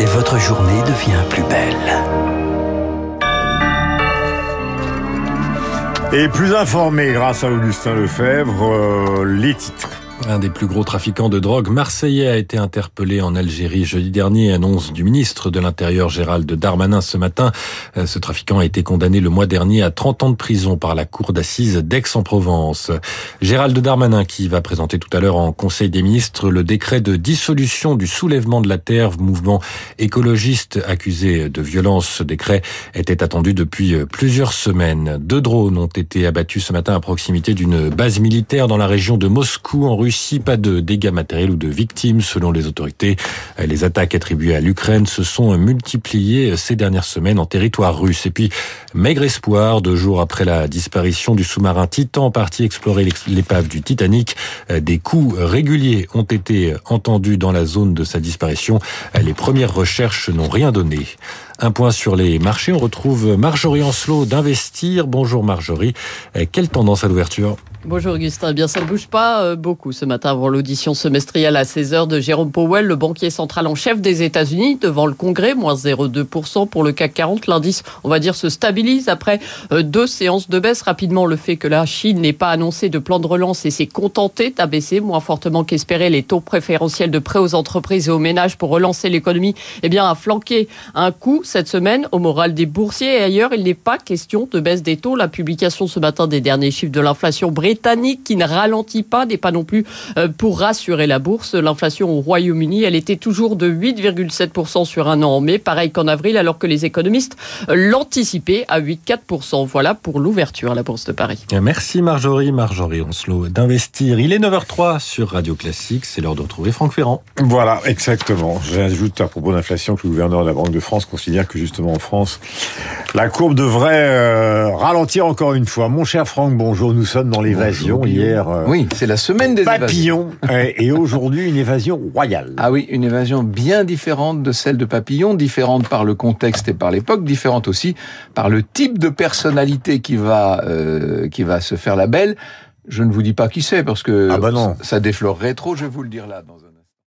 et votre journée devient plus belle. Et plus informé grâce à Augustin Lefebvre, euh, les titres. Un des plus gros trafiquants de drogue marseillais a été interpellé en Algérie jeudi dernier, annonce du ministre de l'Intérieur Gérald Darmanin ce matin. Euh, ce trafiquant a été condamné le mois dernier à 30 ans de prison par la cour d'assises d'Aix-en-Provence. Gérald Darmanin qui va présenter tout à l'heure en Conseil des ministres le décret de dissolution du soulèvement de la terre, mouvement écologiste accusé de violence. Ce décret était attendu depuis plusieurs semaines. Deux drones ont été abattus ce matin à proximité d'une base militaire dans la région de Moscou en Russie pas de dégâts matériels ou de victimes selon les autorités. Les attaques attribuées à l'Ukraine se sont multipliées ces dernières semaines en territoire russe. Et puis, maigre espoir, deux jours après la disparition du sous-marin Titan, parti explorer l'épave du Titanic, des coups réguliers ont été entendus dans la zone de sa disparition. Les premières recherches n'ont rien donné. Un point sur les marchés. On retrouve Marjorie Ancelot d'Investir. Bonjour Marjorie. Quelle tendance à l'ouverture? Bonjour Augustin, eh bien ça ne bouge pas euh, beaucoup ce matin avant l'audition semestrielle à 16h de Jérôme Powell, le banquier central en chef des États-Unis, devant le Congrès, moins 0,2% pour le CAC 40. L'indice, on va dire, se stabilise après euh, deux séances de baisse. Rapidement, le fait que la Chine n'ait pas annoncé de plan de relance et s'est contenté d'abaisser moins fortement qu'espéré les taux préférentiels de prêts aux entreprises et aux ménages pour relancer l'économie, eh bien a flanqué un coup cette semaine au moral des boursiers et ailleurs. Il n'est pas question de baisse des taux. La publication ce matin des derniers chiffres de l'inflation britannique qui ne ralentit pas n'est pas non plus euh, pour rassurer la bourse. L'inflation au Royaume-Uni, elle était toujours de 8,7% sur un an en mai, pareil qu'en avril, alors que les économistes l'anticipaient à 8,4%. Voilà pour l'ouverture à la Bourse de Paris. Merci Marjorie, Marjorie Onslot d'investir. Il est 9h03 sur Radio Classique, c'est l'heure de retrouver Franck Ferrand. Voilà, exactement. J'ajoute à propos d'inflation que le gouverneur de la Banque de France considère que justement en France, la courbe devrait euh, ralentir encore une fois. Mon cher Franck, bonjour, nous sommes dans les évasion hier. Euh, oui, c'est la semaine des Papillon et aujourd'hui une évasion royale. Ah oui, une évasion bien différente de celle de Papillon, différente par le contexte et par l'époque, différente aussi par le type de personnalité qui va euh, qui va se faire la belle. Je ne vous dis pas qui c'est parce que ah bah non. ça déflorerait trop. Je vais vous le dire là dans un